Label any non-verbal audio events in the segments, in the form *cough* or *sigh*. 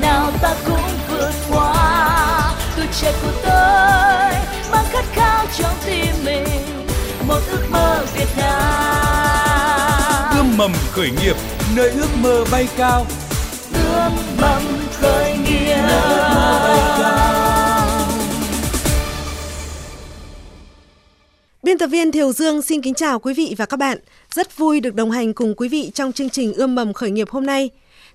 nào ta cũng vượt qua. Tuổi trẻ của tôi mang khát khao trong tim mình. Một ước mơ Việt Nam. Ươm mầm khởi nghiệp nơi ước mơ bay cao. Ươm mầm khởi nghiệp. Biên tập viên Thiều Dương xin kính chào quý vị và các bạn. Rất vui được đồng hành cùng quý vị trong chương trình Ươm mầm khởi nghiệp hôm nay.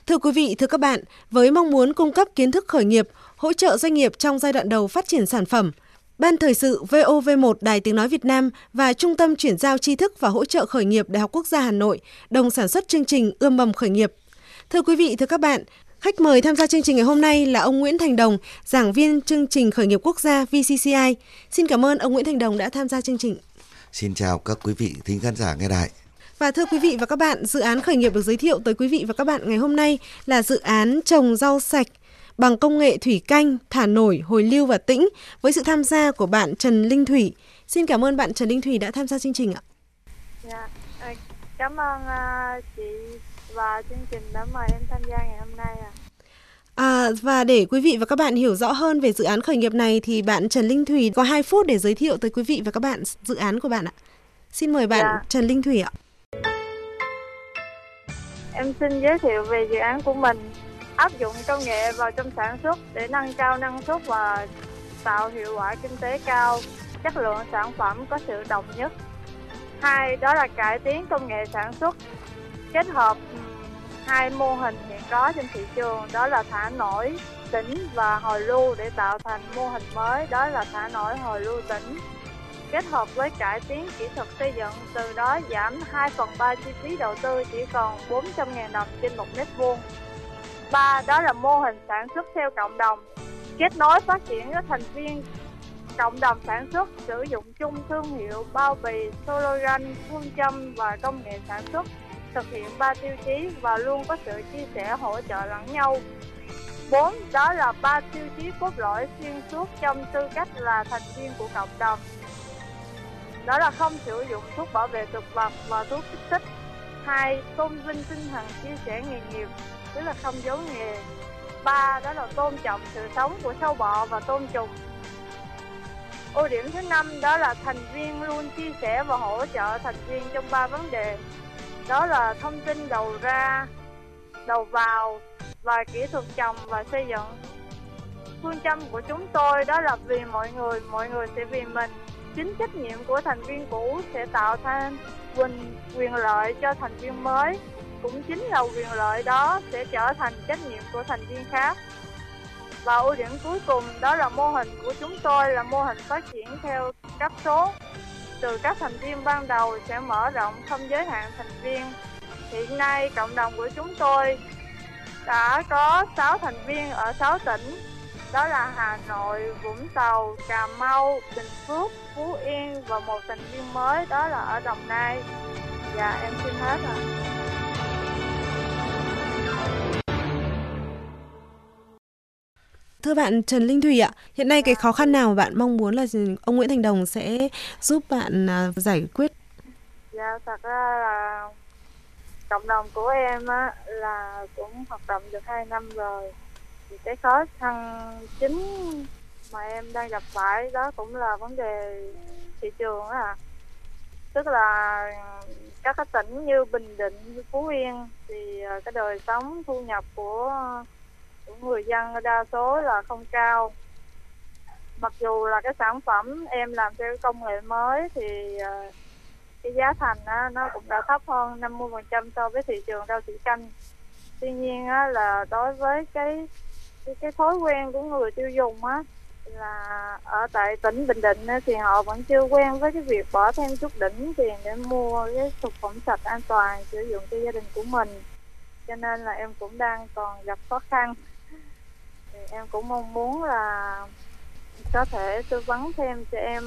Thưa quý vị, thưa các bạn, với mong muốn cung cấp kiến thức khởi nghiệp, hỗ trợ doanh nghiệp trong giai đoạn đầu phát triển sản phẩm, Ban Thời sự VOV1 Đài Tiếng Nói Việt Nam và Trung tâm Chuyển giao tri thức và hỗ trợ khởi nghiệp Đại học Quốc gia Hà Nội đồng sản xuất chương trình Ươm mầm khởi nghiệp. Thưa quý vị, thưa các bạn, Khách mời tham gia chương trình ngày hôm nay là ông Nguyễn Thành Đồng, giảng viên chương trình khởi nghiệp quốc gia VCCI. Xin cảm ơn ông Nguyễn Thành Đồng đã tham gia chương trình. Xin chào các quý vị thính khán giả nghe đài. Và thưa quý vị và các bạn, dự án khởi nghiệp được giới thiệu tới quý vị và các bạn ngày hôm nay là dự án trồng rau sạch bằng công nghệ thủy canh, thả nổi, hồi lưu và tĩnh với sự tham gia của bạn Trần Linh Thủy. Xin cảm ơn bạn Trần Linh Thủy đã tham gia chương trình ạ. Dạ, à, cảm ơn uh, chị và chương trình đã mời em tham gia ngày hôm nay ạ. À, và để quý vị và các bạn hiểu rõ hơn về dự án khởi nghiệp này thì bạn Trần Linh Thủy có 2 phút để giới thiệu tới quý vị và các bạn dự án của bạn ạ. Xin mời bạn dạ. Trần Linh Thủy ạ. Em xin giới thiệu về dự án của mình. Áp dụng công nghệ vào trong sản xuất để nâng cao năng suất và tạo hiệu quả kinh tế cao, chất lượng sản phẩm có sự đồng nhất. Hai, đó là cải tiến công nghệ sản xuất, kết hợp hai mô hình hiện có trên thị trường, đó là thả nổi tĩnh và hồi lưu để tạo thành mô hình mới, đó là thả nổi hồi lưu tĩnh kết hợp với cải tiến kỹ thuật xây dựng, từ đó giảm 2 phần 3 chi phí đầu tư chỉ còn 400.000 đồng trên một mét vuông. Ba, đó là mô hình sản xuất theo cộng đồng, kết nối phát triển các thành viên cộng đồng sản xuất sử dụng chung thương hiệu bao bì, slogan, phương châm và công nghệ sản xuất, thực hiện ba tiêu chí và luôn có sự chia sẻ hỗ trợ lẫn nhau. 4. Đó là ba tiêu chí cốt lõi xuyên suốt trong tư cách là thành viên của cộng đồng đó là không sử dụng thuốc bảo vệ thực vật và thuốc kích thích. Hai, tôn vinh tinh thần chia sẻ nghề nghiệp, tức là không giấu nghề. Ba, đó là tôn trọng sự sống của sâu bọ và tôn trùng. Ưu điểm thứ năm, đó là thành viên luôn chia sẻ và hỗ trợ thành viên trong ba vấn đề. Đó là thông tin đầu ra, đầu vào và kỹ thuật trồng và xây dựng. Phương châm của chúng tôi đó là vì mọi người mọi người sẽ vì mình chính trách nhiệm của thành viên cũ sẽ tạo thêm quyền, quyền lợi cho thành viên mới. Cũng chính là quyền lợi đó sẽ trở thành trách nhiệm của thành viên khác. Và ưu điểm cuối cùng đó là mô hình của chúng tôi là mô hình phát triển theo cấp số. Từ các thành viên ban đầu sẽ mở rộng không giới hạn thành viên. Hiện nay cộng đồng của chúng tôi đã có 6 thành viên ở 6 tỉnh đó là Hà Nội, Vũng Tàu, Cà Mau, Bình Phước, Phú Yên và một thành viên mới đó là ở Đồng Nai. Dạ em xin hết rồi. Thưa bạn Trần Linh Thùy ạ, hiện nay cái khó khăn nào bạn mong muốn là ông Nguyễn Thành Đồng sẽ giúp bạn à, giải quyết? Dạ, thật ra là cộng đồng của em á, là cũng hoạt động được 2 năm rồi thì cái khó khăn chính mà em đang gặp phải đó cũng là vấn đề thị trường á à. tức là các cái tỉnh như bình định phú yên thì ờ, cái đời sống thu nhập của, của người dân đa số là không cao mặc dù là cái sản phẩm em làm theo công nghệ mới thì ờ, cái giá thành á, nó cũng đã thấp hơn 50% so với thị trường rau thủy canh tuy nhiên á, là đối với cái cái, cái thói quen của người tiêu dùng á là ở tại tỉnh Bình Định thì họ vẫn chưa quen với cái việc bỏ thêm chút đỉnh tiền để mua cái thực phẩm sạch an toàn sử dụng cho gia đình của mình. Cho nên là em cũng đang còn gặp khó khăn. Thì em cũng mong muốn là có thể tư vấn thêm cho em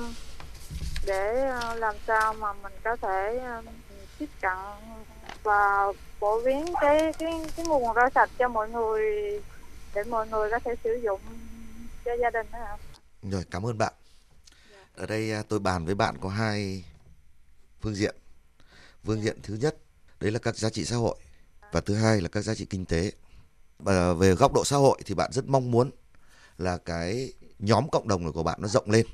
để ờ, làm sao mà mình có thể ờ, tiếp cận và phổ biến cái cái cái nguồn rau sạch cho mọi người để mọi người có thể sử dụng cho gia đình đó ạ. Rồi cảm ơn bạn. Ở đây à, tôi bàn với bạn có hai phương diện. Phương diện thứ nhất đấy là các giá trị xã hội và thứ hai là các giá trị kinh tế. Và về góc độ xã hội thì bạn rất mong muốn là cái nhóm cộng đồng của bạn nó rộng lên,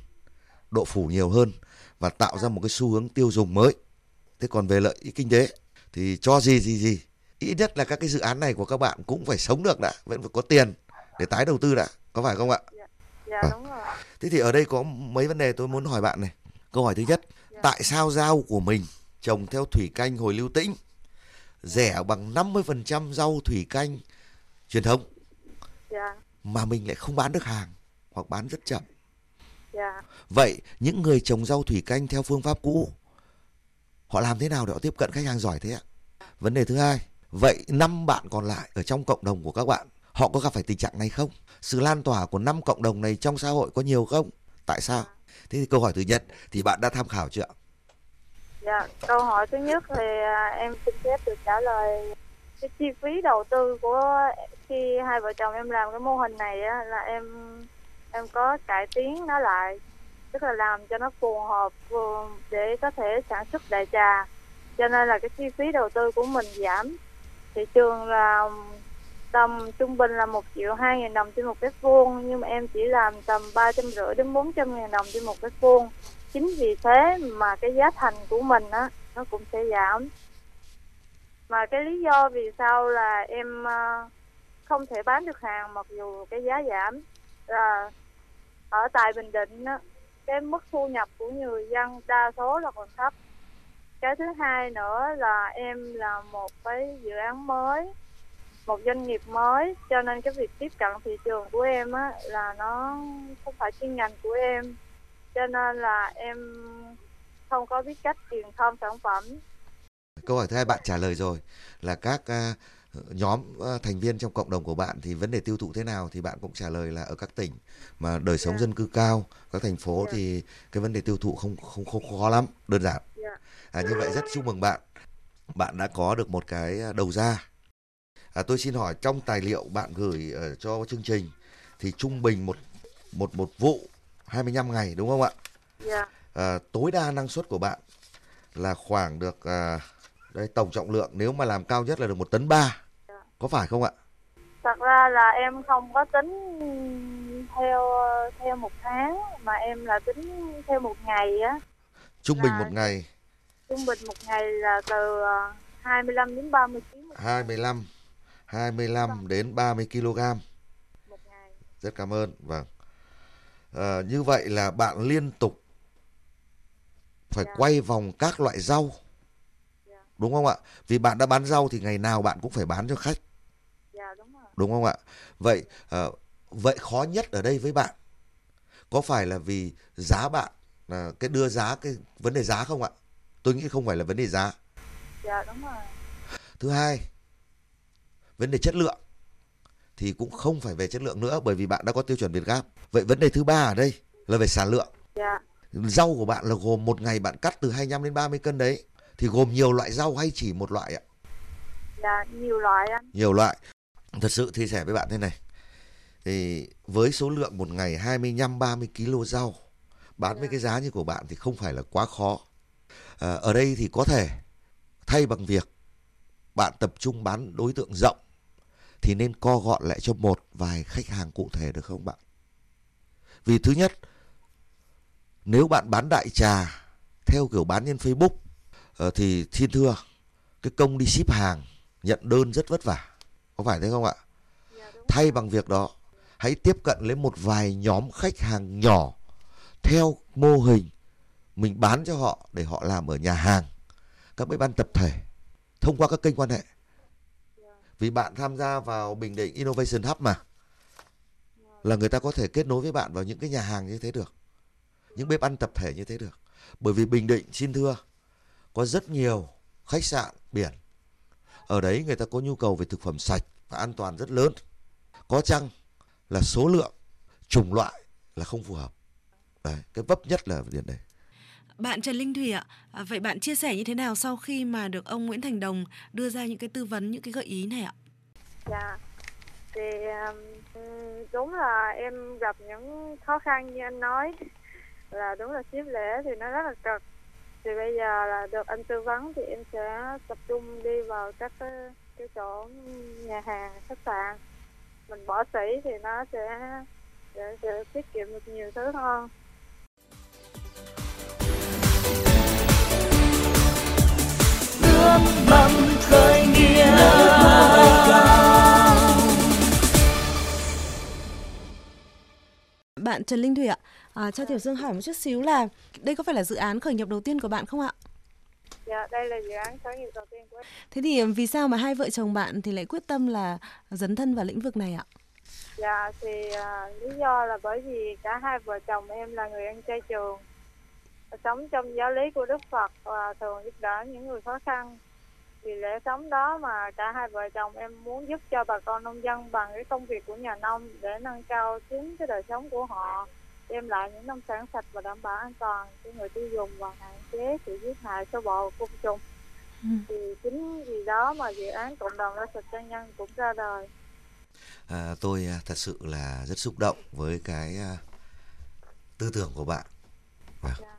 độ phủ nhiều hơn và tạo ra một cái xu hướng tiêu dùng mới. Thế còn về lợi ích kinh tế thì cho gì gì gì, ít nhất là các cái dự án này của các bạn cũng phải sống được đã, vẫn phải có tiền để tái đầu tư đã, có phải không ạ? dạ À. đúng rồi Thế thì ở đây có mấy vấn đề tôi muốn hỏi bạn này. Câu hỏi thứ nhất, tại sao rau của mình trồng theo thủy canh hồi lưu tĩnh rẻ bằng 50% rau thủy canh truyền thống dạ mà mình lại không bán được hàng hoặc bán rất chậm. dạ Vậy những người trồng rau thủy canh theo phương pháp cũ họ làm thế nào để họ tiếp cận khách hàng giỏi thế ạ? Vấn đề thứ hai, vậy năm bạn còn lại ở trong cộng đồng của các bạn, họ có gặp phải tình trạng này không? Sự lan tỏa của năm cộng đồng này trong xã hội có nhiều không? Tại sao? Thế thì câu hỏi thứ nhất, thì bạn đã tham khảo chưa? ạ? dạ câu hỏi thứ nhất thì à, em xin phép được trả lời cái chi phí đầu tư của khi hai vợ chồng em làm cái mô hình này á, là em em có cải tiến nó lại, tức là làm cho nó phù hợp để có thể sản xuất đại trà cho nên là cái chi phí đầu tư của mình giảm thị trường là tầm trung bình là một triệu hai ngàn đồng trên một mét vuông, nhưng mà em chỉ làm tầm ba trăm rưỡi đến bốn trăm ngàn đồng trên một mét vuông. Chính vì thế mà cái giá thành của mình á, nó cũng sẽ giảm. Mà cái lý do vì sao là em ờ, không thể bán được hàng mặc dù cái giá giảm, là ở tại Bình Định á, cái mức thu nhập của người dân đa số là còn thấp cái thứ hai nữa là em là một cái dự án mới một doanh nghiệp mới cho nên cái việc tiếp cận thị trường của em á là nó không phải chuyên ngành của em cho nên là em không có biết cách truyền thông sản phẩm Câu hỏi thứ hai bạn trả lời rồi là các à, nhóm à, thành viên trong cộng đồng của bạn thì vấn đề tiêu thụ thế nào thì bạn cũng trả lời là ở các tỉnh mà đời sống Dạ. dân cư cao, các thành phố Dạ. thì cái vấn đề tiêu thụ không không không khó lắm, đơn giản. Dạ. À, như vậy rất chúc mừng bạn. Bạn đã có được một cái đầu ra. À, tôi xin hỏi trong tài liệu bạn gửi ờ, cho chương trình thì trung bình một một một vụ 25 ngày đúng không ạ? dạ à, tối đa năng suất của bạn là khoảng được à, đây tổng trọng lượng nếu mà làm cao nhất là được một tấn ba có phải không ạ thật ra là em không có tính theo theo một tháng mà em là tính theo một ngày á trung bình Là- một ngày trung bình một ngày là từ ờ, 25 đến 30 kg 25 25 đến 30 kg một ngày. Rất cảm ơn vâng. À, như vậy là bạn liên tục phải Dạ. quay vòng các loại rau Dạ. đúng không ạ? Vì bạn đã bán rau thì ngày nào bạn cũng phải bán cho khách. Dạ đúng rồi. Đúng không ạ? Vậy ờ, vậy khó nhất ở đây với bạn có phải là vì giá bạn là cái đưa giá cái vấn đề giá không ạ tôi nghĩ không phải là vấn đề giá. Dạ đúng rồi. Thứ hai vấn đề chất lượng. Thì cũng không phải về chất lượng nữa bởi vì bạn đã có tiêu chuẩn Việt Gáp. Vậy vấn đề thứ ba ở đây là về sản lượng. Dạ. Rau của bạn là gồm một ngày bạn cắt từ 25 đến 30 cân đấy. Thì gồm nhiều loại rau hay chỉ một loại ạ? Dạ nhiều loại anh nhiều loại. Thật sự chia sẻ với bạn thế này. Thì với số lượng một ngày 25 30 kg rau bán với cái giá như của bạn thì không phải là quá khó. À, ở đây thì có thể thay bằng việc bạn tập trung bán đối tượng rộng thì nên co gọn lại cho một vài khách hàng cụ thể được không bạn? Vì thứ nhất, nếu bạn bán đại trà theo kiểu bán trên Facebook ờ, thì xin thưa cái công đi ship hàng nhận đơn rất vất vả. Có phải thế không ạ? Dạ thay bằng việc đó hãy tiếp cận lấy một vài nhóm khách hàng nhỏ theo mô hình mình bán cho họ để họ làm ở nhà hàng. Các bếp ăn tập thể, thông qua các kênh quan hệ. Vì bạn tham gia vào Bình Định Innovation Hub mà, là người ta có thể kết nối với bạn vào những cái nhà hàng như thế được, những bếp ăn tập thể như thế được. Bởi vì Bình Định, xin thưa, có rất nhiều khách sạn, biển. Ở đấy người ta có nhu cầu về thực phẩm sạch và an toàn rất lớn. Có chăng là số lượng chủng loại là không phù hợp? Đấy, cái vấp nhất là điểm đấy. Bạn Trần Linh Thủy ạ, à, vậy bạn chia sẻ như thế nào sau khi mà được ông Nguyễn Thành Đồng đưa ra những cái tư vấn, những cái gợi ý này ạ? Dạ. Thì um, đúng là em gặp những khó khăn như anh nói là đúng là ship lễ thì nó rất là cực. Thì bây giờ là được anh tư vấn thì em sẽ tập trung đi vào các cái, cái chỗ nhà hàng, khách sạn mình bỏ sỉ thì nó sẽ sẽ, sẽ tiết kiệm được nhiều thứ hơn mầm khởi Bạn Trần Linh Thủy ạ, à, cho Tiểu Dương hỏi một chút xíu là đây có phải là dự án khởi nghiệp đầu tiên của bạn không ạ? dạ đây là dự án khởi nghiệp đầu tiên của em Thế thì vì sao mà hai vợ chồng bạn thì lại quyết tâm là dấn thân vào lĩnh vực này ạ? dạ thì à, lý do là bởi vì cả hai vợ chồng em là người ăn chay trường sống trong giáo lý của Đức Phật và thường giúp đỡ những người khó khăn vì lẽ sống đó mà cả hai vợ chồng em muốn giúp cho bà con nông dân bằng cái công việc của nhà nông để nâng cao chính cái đời sống của họ đem lại những nông sản sạch và đảm bảo an toàn cho người tiêu dùng và hạn chế sự giết hại sâu bọ và côn trùng Ừ. thì chính vì đó mà dự án cộng đồng rau sạch chân nhân cũng ra đời À, tôi à, thật sự là rất xúc động với cái à, tư tưởng của bạn. Vâng. Dạ.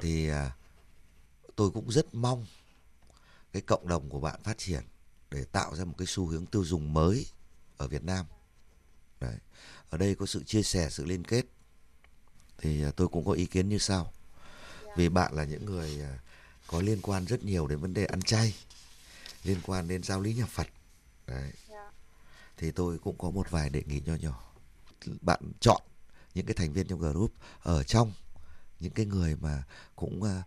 Thì à, tôi cũng rất mong cái cộng đồng của bạn phát triển để tạo ra một cái xu hướng tiêu dùng mới ở Việt Nam. Đấy. Ở đây có sự chia sẻ, sự liên kết. Thì à, tôi cũng có ý kiến như sau. Vì bạn là những người à, có liên quan rất nhiều đến vấn đề ăn chay, liên quan đến giáo lý nhà Phật. Đấy dạ. thì tôi cũng có một vài đề nghị nho nhỏ bạn chọn những cái thành viên trong group ở trong những cái người mà cũng à,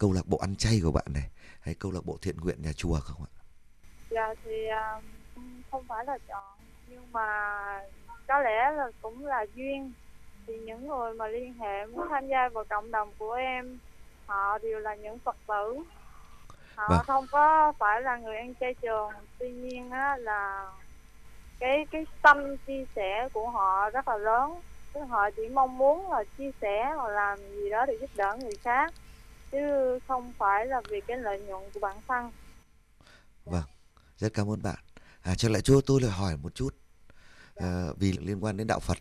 câu lạc bộ ăn chay của bạn này hay câu lạc bộ thiện nguyện nhà chùa không ạ? Dạ thì à, không phải là chọn nhưng mà có lẽ là cũng là duyên. Thì những người mà liên hệ muốn tham gia vào cộng đồng của em họ đều là những Phật tử. Họ Vâng. không có phải là người ăn chay trường. Tuy nhiên á là cái cái tâm chia sẻ của họ rất là lớn. Tức họ chỉ mong muốn là chia sẻ hoặc làm gì đó để giúp đỡ người khác chứ không phải là vì cái lợi nhuận của bản thân. Vâng rất cảm ơn bạn. À trở lại cho tôi lại hỏi một chút. À, vì liên quan đến đạo Phật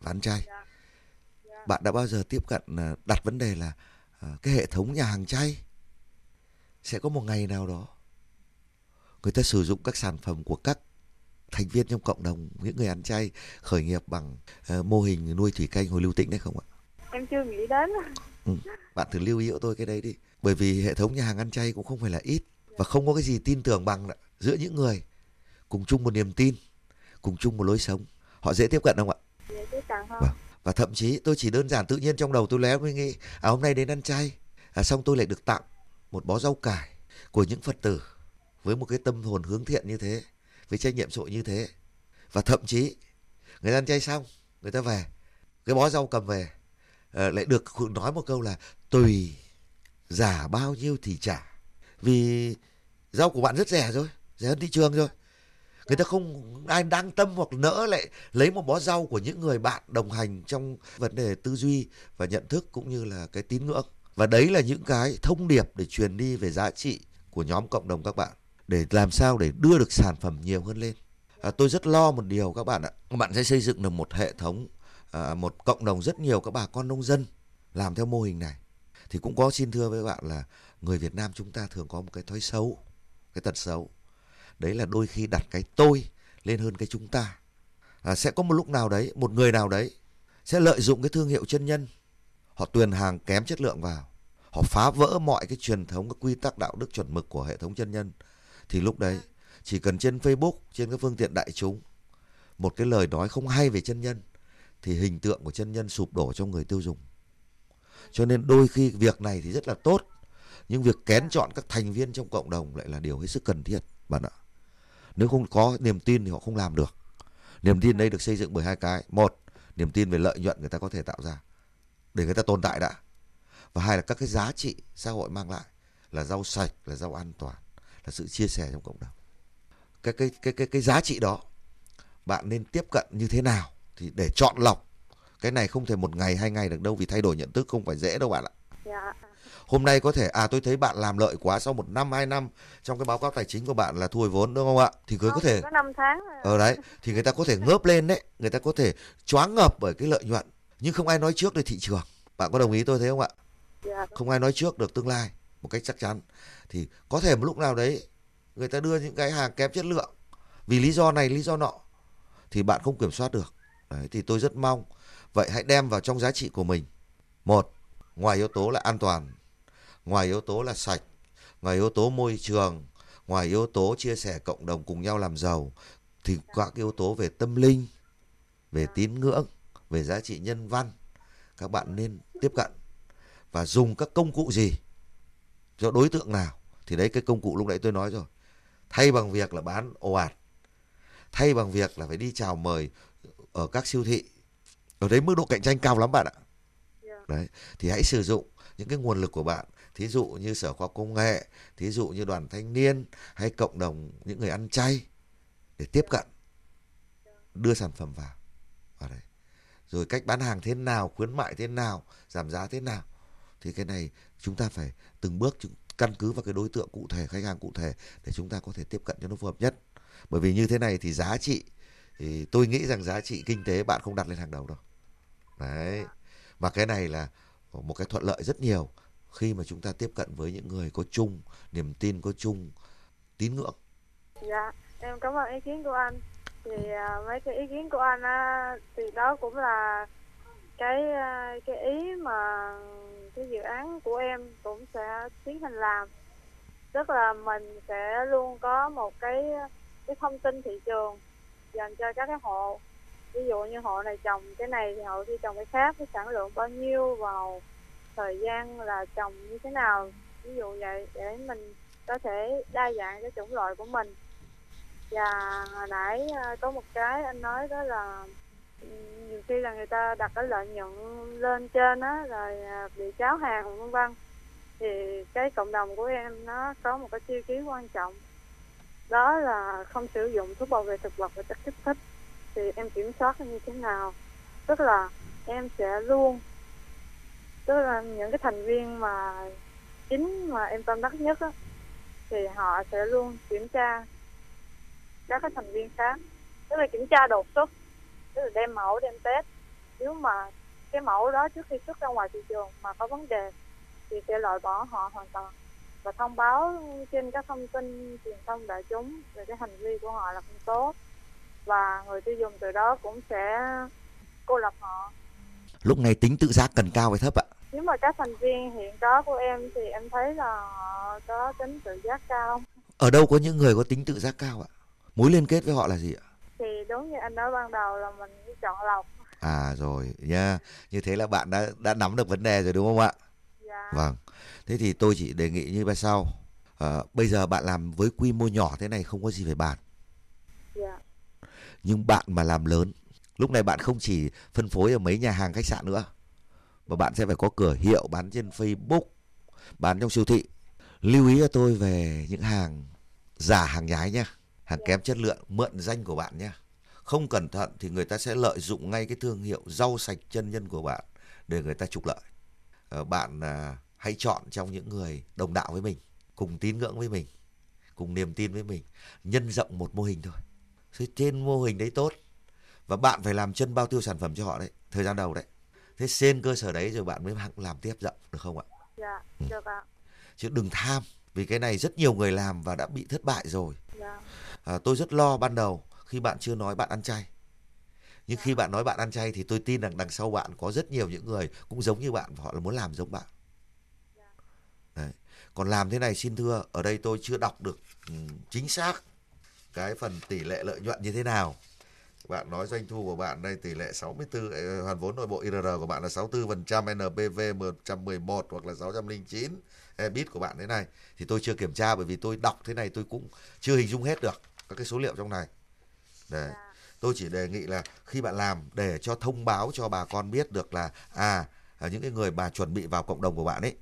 và ăn chay Dạ. Dạ. bạn đã bao giờ tiếp cận à, đặt vấn đề là à, cái hệ thống nhà hàng chay sẽ có một ngày nào đó người ta sử dụng các sản phẩm của các thành viên trong cộng đồng những người ăn chay khởi nghiệp bằng à, mô hình nuôi thủy canh hồi lưu tĩnh đấy không ạ? Em chưa nghĩ đến Ừ, bạn thử lưu ý hộ tôi cái đấy đi. Bởi vì hệ thống nhà hàng ăn chay cũng không phải là ít và không có cái gì tin tưởng bằng ạ. giữa những người cùng chung một niềm tin cùng chung một lối sống. Họ dễ tiếp cận không ạ? Dễ tiếp cận hơn. Vâng. và thậm chí tôi chỉ đơn giản tự nhiên trong đầu tôi lóe mới nghĩ à hôm nay đến ăn chay. À, xong tôi lại được tặng một bó rau cải của những phật tử với một cái tâm hồn hướng thiện như thế với trách nhiệm xã hội như thế. Và thậm chí người ta ăn chay xong người ta về cái bó rau cầm về Ờ, lại được nói một câu là tùy giả bao nhiêu thì trả. Vì rau của bạn rất rẻ rồi rẻ hơn thị trường rồi. Người ta không ai đang tâm hoặc nỡ lại lấy một bó rau của những người bạn đồng hành trong vấn đề tư duy và nhận thức cũng như là cái tín ngưỡng. Và đấy là những cái thông điệp để truyền đi về giá trị của nhóm cộng đồng các bạn để làm sao để đưa được sản phẩm nhiều hơn lên. À, tôi rất lo một điều các bạn ạ. Các bạn sẽ xây dựng được một hệ thống à, một cộng đồng rất nhiều các bà con nông dân làm theo mô hình này. Thì cũng có xin thưa với bạn là người Việt Nam chúng ta thường có một cái thói xấu cái tật xấu. Đấy là đôi khi đặt cái tôi lên hơn cái chúng ta. À, sẽ có một lúc nào đấy một người nào đấy sẽ lợi dụng cái thương hiệu chân nhân. Họ tuyển hàng kém chất lượng vào. Họ phá vỡ mọi cái truyền thống cái quy tắc đạo đức chuẩn mực của hệ thống chân nhân. Thì lúc đấy chỉ cần trên Facebook trên các phương tiện đại chúng một cái lời nói không hay về chân nhân thì hình tượng của chân nhân sụp đổ trong người tiêu dùng. Cho nên đôi khi việc này thì rất là tốt, nhưng việc kén chọn các thành viên trong cộng đồng lại là điều hết sức cần thiết, bạn ạ. Nếu không có niềm tin thì họ không làm được. Niềm tin đây được xây dựng bởi hai cái. Một, niềm tin về lợi nhuận người ta có thể tạo ra để người ta tồn tại đã. Và hai là các cái giá trị xã hội mang lại là rau sạch, là rau an toàn, là sự chia sẻ trong cộng đồng. Cái cái cái cái cái giá trị đó, bạn nên tiếp cận như thế nào? Thì để chọn lọc. Cái này không thể một ngày hai ngày được đâu vì thay đổi nhận thức không phải dễ đâu bạn ạ. Dạ. Hôm nay có thể à tôi thấy bạn làm lợi quá sau một năm hai năm trong cái báo cáo tài chính của bạn là thu hồi vốn đúng không ạ? Thì người có thể có 5 tháng thôi à. ở đấy thì người ta có thể ngớp lên đấy người ta có thể choáng ngợp bởi cái lợi nhuận. Nhưng không ai nói trước được thị trường. Bạn có đồng ý tôi thấy không ạ? Dạ. Không ai nói trước được tương lai một cách chắc chắn. Thì có thể một lúc nào đấy người ta đưa những cái hàng kém chất lượng vì lý do này lý do nọ thì bạn không kiểm soát được đấy, thì tôi rất mong. Vậy hãy đem vào trong giá trị của mình. Một, ngoài yếu tố là an toàn, ngoài yếu tố là sạch, ngoài yếu tố môi trường, ngoài yếu tố chia sẻ cộng đồng cùng nhau làm giàu, thì các yếu tố về tâm linh, về tín ngưỡng, về giá trị nhân văn, các bạn nên tiếp cận và dùng các công cụ gì? Cho đối tượng nào? Thì đấy, cái công cụ lúc nãy tôi nói rồi. Thay bằng việc là bán ồ ạt, thay bằng việc là phải đi chào mời ở các siêu thị. Ở đấy mức độ cạnh tranh cao lắm bạn ạ. Đấy thì hãy sử dụng những cái nguồn lực của bạn. Thí dụ như sở khoa công nghệ thí dụ như đoàn thanh niên hay cộng đồng những người ăn chay để tiếp cận đưa sản phẩm vào. Vào đấy. Rồi cách bán hàng thế nào khuyến mại thế nào giảm giá thế nào. Thì cái này chúng ta phải từng bước căn cứ vào cái đối tượng cụ thể khách hàng cụ thể để chúng ta có thể tiếp cận cho nó phù hợp nhất. Bởi vì như thế này thì giá trị thì tôi nghĩ rằng giá trị kinh tế bạn không đặt lên hàng đầu đâu. Đấy. Mà cái này là một cái thuận lợi rất nhiều khi mà chúng ta tiếp cận với những người có chung niềm tin có chung tín ngưỡng. Dạ em cảm ơn ý kiến của anh. Thì uh, mấy cái ý kiến của anh uh, thì đó cũng là cái uh, cái ý mà cái dự án của em cũng sẽ tiến hành làm. Tức là mình sẽ luôn có một cái cái thông tin thị trường dành cho các cái hộ. Ví dụ như hộ này trồng cái này thì hộ kia trồng cái khác, cái sản lượng bao nhiêu, vào thời gian là trồng như thế nào. Ví dụ vậy, để mình có thể đa dạng cái chủng loại của mình. Và hồi nãy à, có một cái anh nói đó là nhiều khi là người ta đặt cái lợi nhuận lên trên á, rồi à, bị cháo hàng, vân vân. Thì cái cộng đồng của em nó có một cái tiêu chí quan trọng đó là không sử dụng thuốc bảo vệ thực vật và chất kích thích. Thì em kiểm soát như thế nào? Tức là em sẽ luôn tức là những cái thành viên mà chính mà em tâm đắc nhất á, thì họ sẽ luôn kiểm tra các cái thành viên khác. Tức là kiểm tra đột xuất tức là đem mẫu đem test. Nếu mà cái mẫu đó trước khi xuất ra ngoài thị trường mà có vấn đề thì sẽ loại bỏ họ hoàn toàn và thông báo trên các thông tin truyền thông đại chúng về cái hành vi của họ là không tốt. Và người tiêu dùng từ đó cũng sẽ cô lập họ. Lúc này tính tự giác cần cao hay thấp ạ? Nếu mà các thành viên hiện có của em thì em thấy là họ có tính tự giác cao. Ở đâu có những người có tính tự giác cao ạ? Mối liên kết với họ là gì ạ? Thì đúng như anh nói ban đầu là mình chọn lọc. À rồi nha. Như thế là bạn đã đã nắm được vấn đề rồi đúng không ạ? Dạ. vâng thế thì tôi chỉ đề nghị như vậy sau. À, bây giờ bạn làm với quy mô nhỏ thế này không có gì phải bàn. Dạ. nhưng bạn mà làm lớn lúc này bạn không chỉ phân phối ở mấy nhà hàng khách sạn nữa mà bạn sẽ phải có cửa hiệu bán trên Facebook bán trong siêu thị. Lưu ý cho tôi về những hàng giả hàng nhái nhá hàng Dạ. kém chất lượng mượn danh của bạn nhá. Không cẩn thận thì người ta sẽ lợi dụng ngay cái thương hiệu rau sạch chân nhân của bạn để người ta trục lợi. Ờ, bạn à, hãy chọn trong những người đồng đạo với mình cùng tín ngưỡng với mình cùng niềm tin với mình. Nhân rộng một mô hình thôi. Thế trên mô hình đấy tốt. Và bạn phải làm chân bao tiêu sản phẩm cho họ đấy thời gian đầu đấy. Thế trên cơ sở đấy rồi bạn mới làm tiếp rộng được không ạ? Dạ Ừ. được ạ. Chứ đừng tham vì cái này rất nhiều người làm và đã bị thất bại rồi. Dạ. À, tôi rất lo ban đầu khi bạn chưa nói bạn ăn chay. Nhưng khi bạn nói bạn ăn chay thì tôi tin rằng đằng sau bạn có rất nhiều những người cũng giống như bạn và họ là muốn làm giống bạn. Còn làm thế này xin thưa ở đây tôi chưa đọc được ừ, chính xác cái phần tỷ lệ lợi nhuận như thế nào. Bạn nói doanh thu của bạn đây tỷ lệ 64 ờ, hoàn vốn nội bộ IRR của bạn là 64% NPV 111 hoặc là 609 EBIT của bạn thế này. Thì tôi chưa kiểm tra bởi vì tôi đọc thế này tôi cũng chưa hình dung hết được các cái số liệu trong này. Để tôi chỉ đề nghị là khi bạn làm để cho thông báo cho bà con biết được là à à, những cái người mà chuẩn bị vào cộng đồng của bạn ấy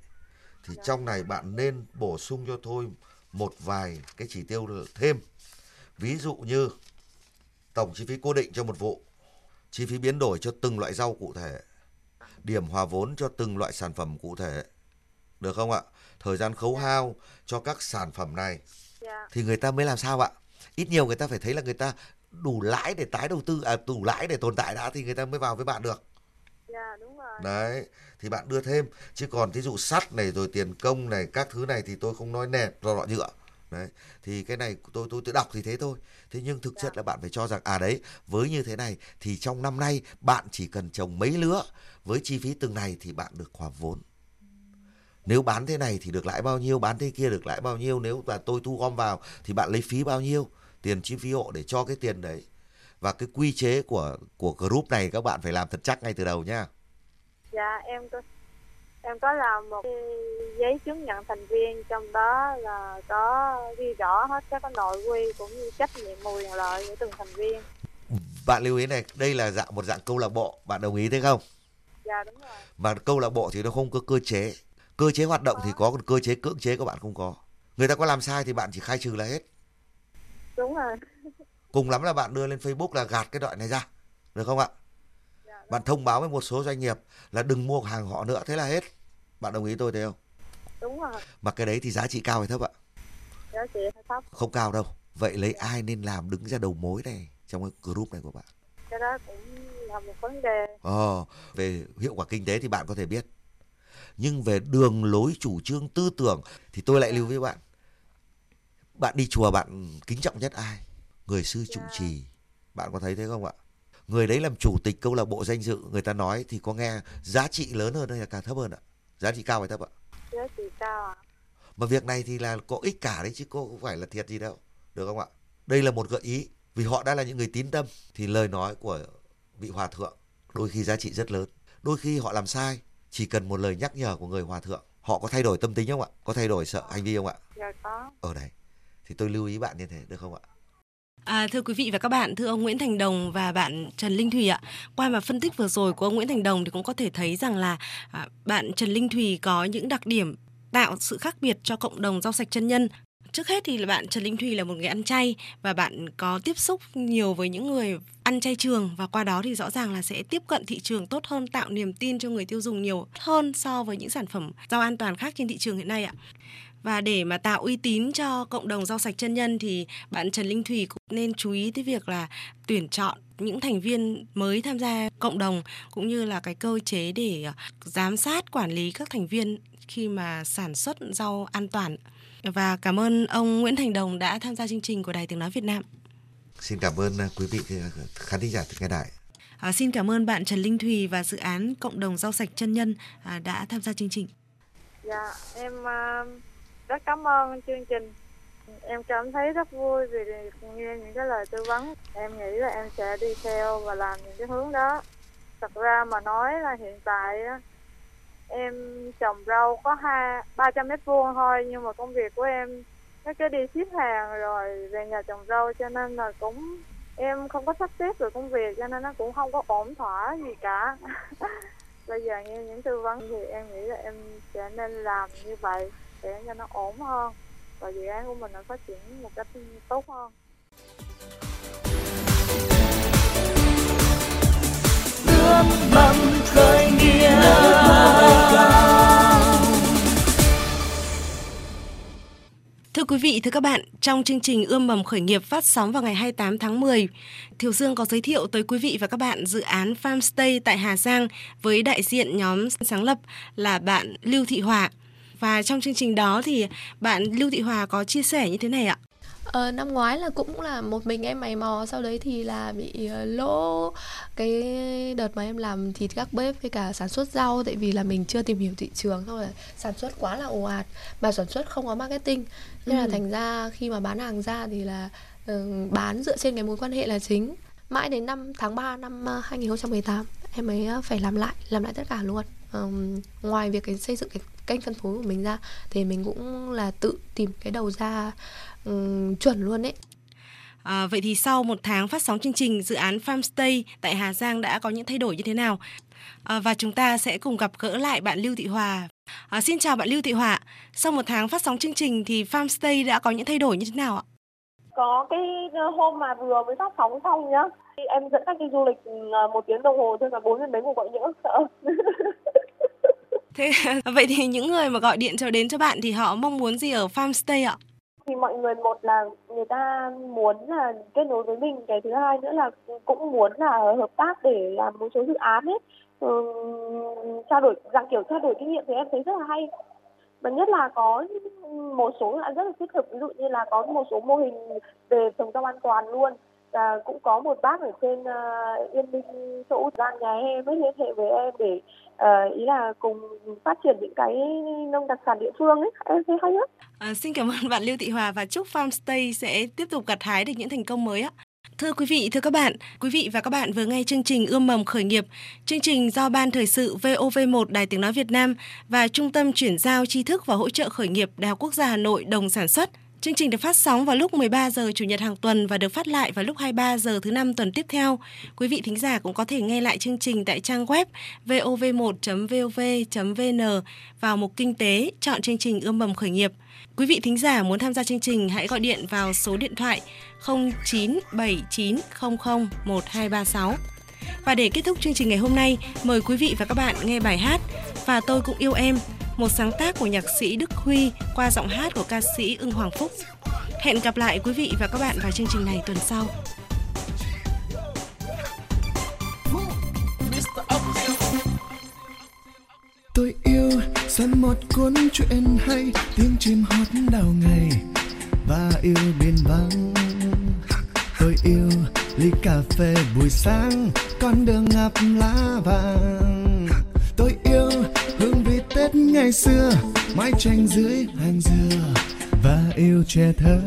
thì trong này bạn nên bổ sung cho tôi một vài cái chỉ tiêu thêm. Ví dụ như tổng chi phí cố định cho một vụ chi phí biến đổi cho từng loại rau cụ thể điểm hòa vốn cho từng loại sản phẩm cụ thể. Được không ạ? Thời gian khấu hao cho các sản phẩm này. Dạ. Thì người ta mới làm sao ạ? Ít nhiều người ta phải thấy là người ta đủ lãi để tái đầu tư à đủ lãi để tồn tại đã thì người ta mới vào với bạn được dạ đúng rồi. Đấy thì bạn đưa thêm. Chứ còn thí dụ sắt này rồi tiền công này các thứ này thì tôi không nói nẹt rồi lọ nhựa. Đấy thì cái này tôi tôi tự đọc thì thế thôi. Thế nhưng thực chất là bạn phải cho rằng à đấy với như thế này thì trong năm nay bạn chỉ cần trồng mấy lứa với chi phí từng này thì bạn được hòa vốn. Nếu bán thế này thì được lãi bao nhiêu bán thế kia được lãi bao nhiêu nếu là tôi thu gom vào thì bạn lấy phí bao nhiêu tiền chi phí hộ để cho cái tiền đấy và cái quy chế của của group này các bạn phải làm thật chắc ngay từ đầu nhá dạ em có em có làm một giấy chứng nhận thành viên trong đó là có ghi rõ hết các cái nội quy cũng như trách nhiệm và quyền lợi của từng thành viên. Bạn lưu ý này đây là dạng một dạng câu lạc bộ bạn đồng ý thế không? Dạ đúng rồi. Mà câu lạc bộ thì nó không có cơ chế. Cơ chế hoạt động thì có còn cơ chế cưỡng chế của bạn không có. Người ta có làm sai thì bạn chỉ khai trừ là hết. Đúng rồi cùng lắm là bạn đưa lên Facebook là gạt cái đoạn này ra được không ạ? Dạ, bạn thông báo với một số doanh nghiệp là đừng mua hàng họ nữa thế là hết. Bạn đồng ý tôi thế không? Đúng rồi. Mà cái đấy thì giá trị cao hay thấp ạ? Giá trị thấp. Không cao đâu. Vậy lấy ai nên làm đứng ra đầu mối này trong cái group này của bạn? Cái đó cũng là một vấn đề. Ờ về hiệu quả kinh tế thì bạn có thể biết. Nhưng về đường lối chủ trương tư tưởng thì tôi lại lưu với bạn. Bạn đi chùa bạn kính trọng nhất ai người sư trụ trì bạn có thấy thế không ạ? Người đấy làm chủ tịch câu lạc bộ danh dự người ta nói thì có nghe giá trị lớn hơn hay là càng thấp hơn ạ? Giá trị cao hay thấp ạ? Giá trị cao à mà việc này thì là có ích cả đấy chứ cô không phải là thiệt gì đâu được không ạ? Đây là một gợi ý vì họ đã là những người tín tâm thì lời nói của vị hòa thượng đôi khi giá trị rất lớn. Đôi khi họ làm sai chỉ cần một lời nhắc nhở của người hòa thượng họ có thay đổi tâm tính không ạ? Có thay đổi sợ hành vi không ạ? Dạ có. Ở đấy. Thì tôi lưu ý bạn như thế được không ạ À, thưa quý vị và các bạn, thưa ông Nguyễn Thành Đồng và bạn Trần Linh Thùy ạ, qua mà phân tích vừa rồi của ông Nguyễn Thành Đồng thì cũng có thể thấy rằng là à, bạn Trần Linh Thùy có những đặc điểm tạo sự khác biệt cho cộng đồng rau sạch chân nhân. Trước hết thì là bạn Trần Linh Thùy là một người ăn chay và bạn có tiếp xúc nhiều với những người ăn chay trường và qua đó thì rõ ràng là sẽ tiếp cận thị trường tốt hơn, tạo niềm tin cho người tiêu dùng nhiều hơn so với những sản phẩm rau an toàn khác trên thị trường hiện nay ạ. Và để mà tạo uy tín cho cộng đồng rau sạch chân nhân thì bạn Trần Linh Thùy cũng nên chú ý tới việc là tuyển chọn những thành viên mới tham gia cộng đồng cũng như là cái cơ chế để ờ, giám sát quản lý các thành viên khi mà sản xuất rau an toàn. Và cảm ơn ông Nguyễn Thành Đồng đã tham gia chương trình của Đài Tiếng Nói Việt Nam. xin cảm ơn à, quý vị à, khán thính giả nghe đài À, xin cảm ơn bạn Trần Linh Thùy và dự án Cộng đồng rau sạch chân nhân à, đã tham gia chương trình. dạ em à, rất cảm ơn chương trình. Em cảm thấy rất vui vì nghe những cái lời tư vấn. Em nghĩ là em sẽ đi theo và làm những cái hướng đó. Thật ra mà nói là hiện tại em trồng rau có hai, ba trăm mét vuông thôi, nhưng mà công việc của em nó cứ đi ship hàng rồi về nhà trồng rau, cho nên là cũng, em không có sắp xếp được công việc, cho nên nó cũng không có ổn thỏa gì cả. *laughs* Bây giờ nghe những tư vấn thì em nghĩ là em sẽ nên làm như vậy để cho nó ổn hơn và dự án của mình nó phát triển một cách tốt hơn ước mong khởi nghiệp Thưa quý vị, thưa các bạn, trong chương trình Ươm mầm khởi nghiệp phát sóng vào ngày 28 tháng 10, Thiều Dương có giới thiệu tới quý vị và các bạn dự án Farmstay tại Hà Giang với đại diện nhóm sáng lập là bạn Lưu Thị Hòa. Và trong chương trình đó thì bạn Lưu Thị Hòa có chia sẻ như thế này ạ. Ờ, năm ngoái là cũng là một mình em mày mò sau đấy thì là bị ờ, lỗ cái đợt mà em làm thịt các bếp với cả sản xuất rau tại vì là mình chưa tìm hiểu thị trường thôi là sản xuất quá là ồ ạt mà sản xuất không có marketing nên là Ừ. thành ra khi mà bán hàng ra thì là ừ, bán dựa trên cái mối quan hệ là chính mãi đến năm tháng 3 năm ờ, 2018 em mới ờ, phải làm lại làm lại tất cả luôn Ờm, ngoài việc cái xây dựng cái kênh phân phối của mình ra thì mình cũng là tự tìm cái đầu ra ừm, chuẩn luôn ấy À, vậy thì sau một tháng phát sóng chương trình, dự án Farmstay tại Hà Giang đã có những thay đổi như thế nào? À, và chúng ta sẽ cùng gặp gỡ lại bạn Lưu Thị Hòa. À, xin chào bạn Lưu Thị Hòa. Sau một tháng phát sóng chương trình thì Farmstay đã có những thay đổi như thế nào ạ? có cái ờ, hôm mà vừa mới phát sóng xong nhá thì em dẫn khách đi du lịch ờ, một tiếng đồng hồ thôi mà bốn mươi mấy cuộc gọi nhỡ sợ *laughs* Thế *laughs* vậy thì những người mà gọi điện cho đến cho bạn thì họ mong muốn gì ở Farmstay ạ? thì mọi người một là người ta muốn là kết nối với mình cái thứ hai nữa là cũng muốn là hợp tác để làm một số dự án ấy. Ừ, trao đổi dạng kiểu trao đổi kinh nghiệm thì em thấy rất là hay. Và nhất là có một số là rất là thiết thực ví dụ như là có một số mô hình về trồng rau an toàn luôn và cũng có một bác ở trên uh, Yên Minh chỗ gian nhà em mới liên hệ với em để uh, ý là cùng phát triển những cái nông đặc sản địa phương ấy em thấy hay lắm. À, xin cảm ơn bạn Lưu Thị Hòa và chúc Farmstay sẽ tiếp tục gặt hái được những thành công mới ạ. Thưa quý vị, thưa các bạn, quý vị và các bạn vừa nghe chương trình Ươm mầm khởi nghiệp, chương trình do Ban Thời sự VOV1 Đài Tiếng Nói Việt Nam và Trung tâm Chuyển giao tri thức và hỗ trợ khởi nghiệp Đại học Quốc gia Hà Nội đồng sản xuất. Chương trình được phát sóng vào lúc 13 giờ chủ nhật hàng tuần và được phát lại vào lúc 23 giờ thứ năm tuần tiếp theo. Quý vị thính giả cũng có thể nghe lại chương trình tại trang web vov1.vov.vn vào mục kinh tế, chọn chương trình ươm mầm khởi nghiệp. Quý vị thính giả muốn tham gia chương trình hãy gọi điện vào số điện thoại 0979001236. Và để kết thúc chương trình ngày hôm nay, mời quý vị và các bạn nghe bài hát Và tôi cũng yêu em một sáng tác của nhạc sĩ Đức Huy qua giọng hát của ca sĩ Ưng Hoàng Phúc. Hẹn gặp lại quý vị và các bạn vào chương trình này tuần sau. Tôi yêu xem một cuốn truyện hay tiếng chim hót đầu ngày và yêu biển vắng. Tôi yêu ly cà phê buổi sáng, con đường ngập lá vàng. Tôi yêu hương vị tết ngày xưa, mái tranh dưới hàng dừa, và yêu trẻ thơ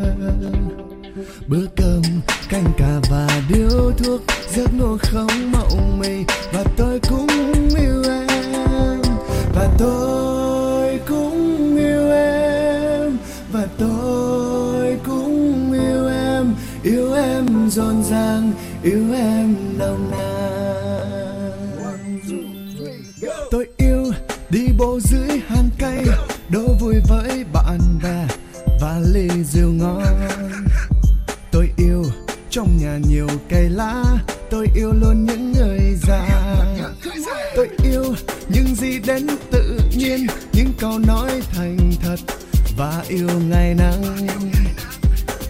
bữa cơm, canh cà và điếu thuốc giấc ngủ không mộng mị, và tôi cũng yêu em và tôi cũng yêu em, và tôi rộn ràng yêu em nồng nàn. Tôi yêu, đi bộ dưới hàng cây, đố vui với bạn bè và ly rượu ngon. Tôi yêu, trong nhà nhiều cây lá, tôi yêu luôn những người già. Tôi yêu, những gì đến tự nhiên, những câu nói thành thật và yêu ngày nắng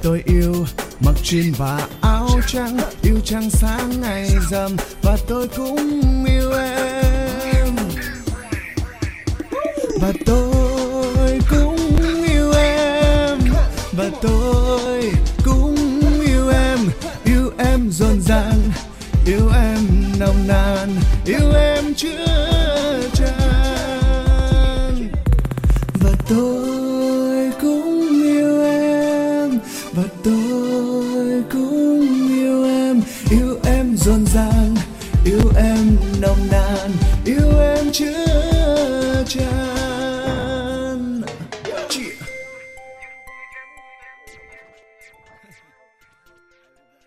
tôi yêu mặc jean và áo trắng, yêu trăng sáng ngày rằm, và tôi cũng yêu em. Và tôi cũng yêu em. Và tôi cũng yêu em. Yêu em dồn dàng yêu em nồng nàn, yêu em chưa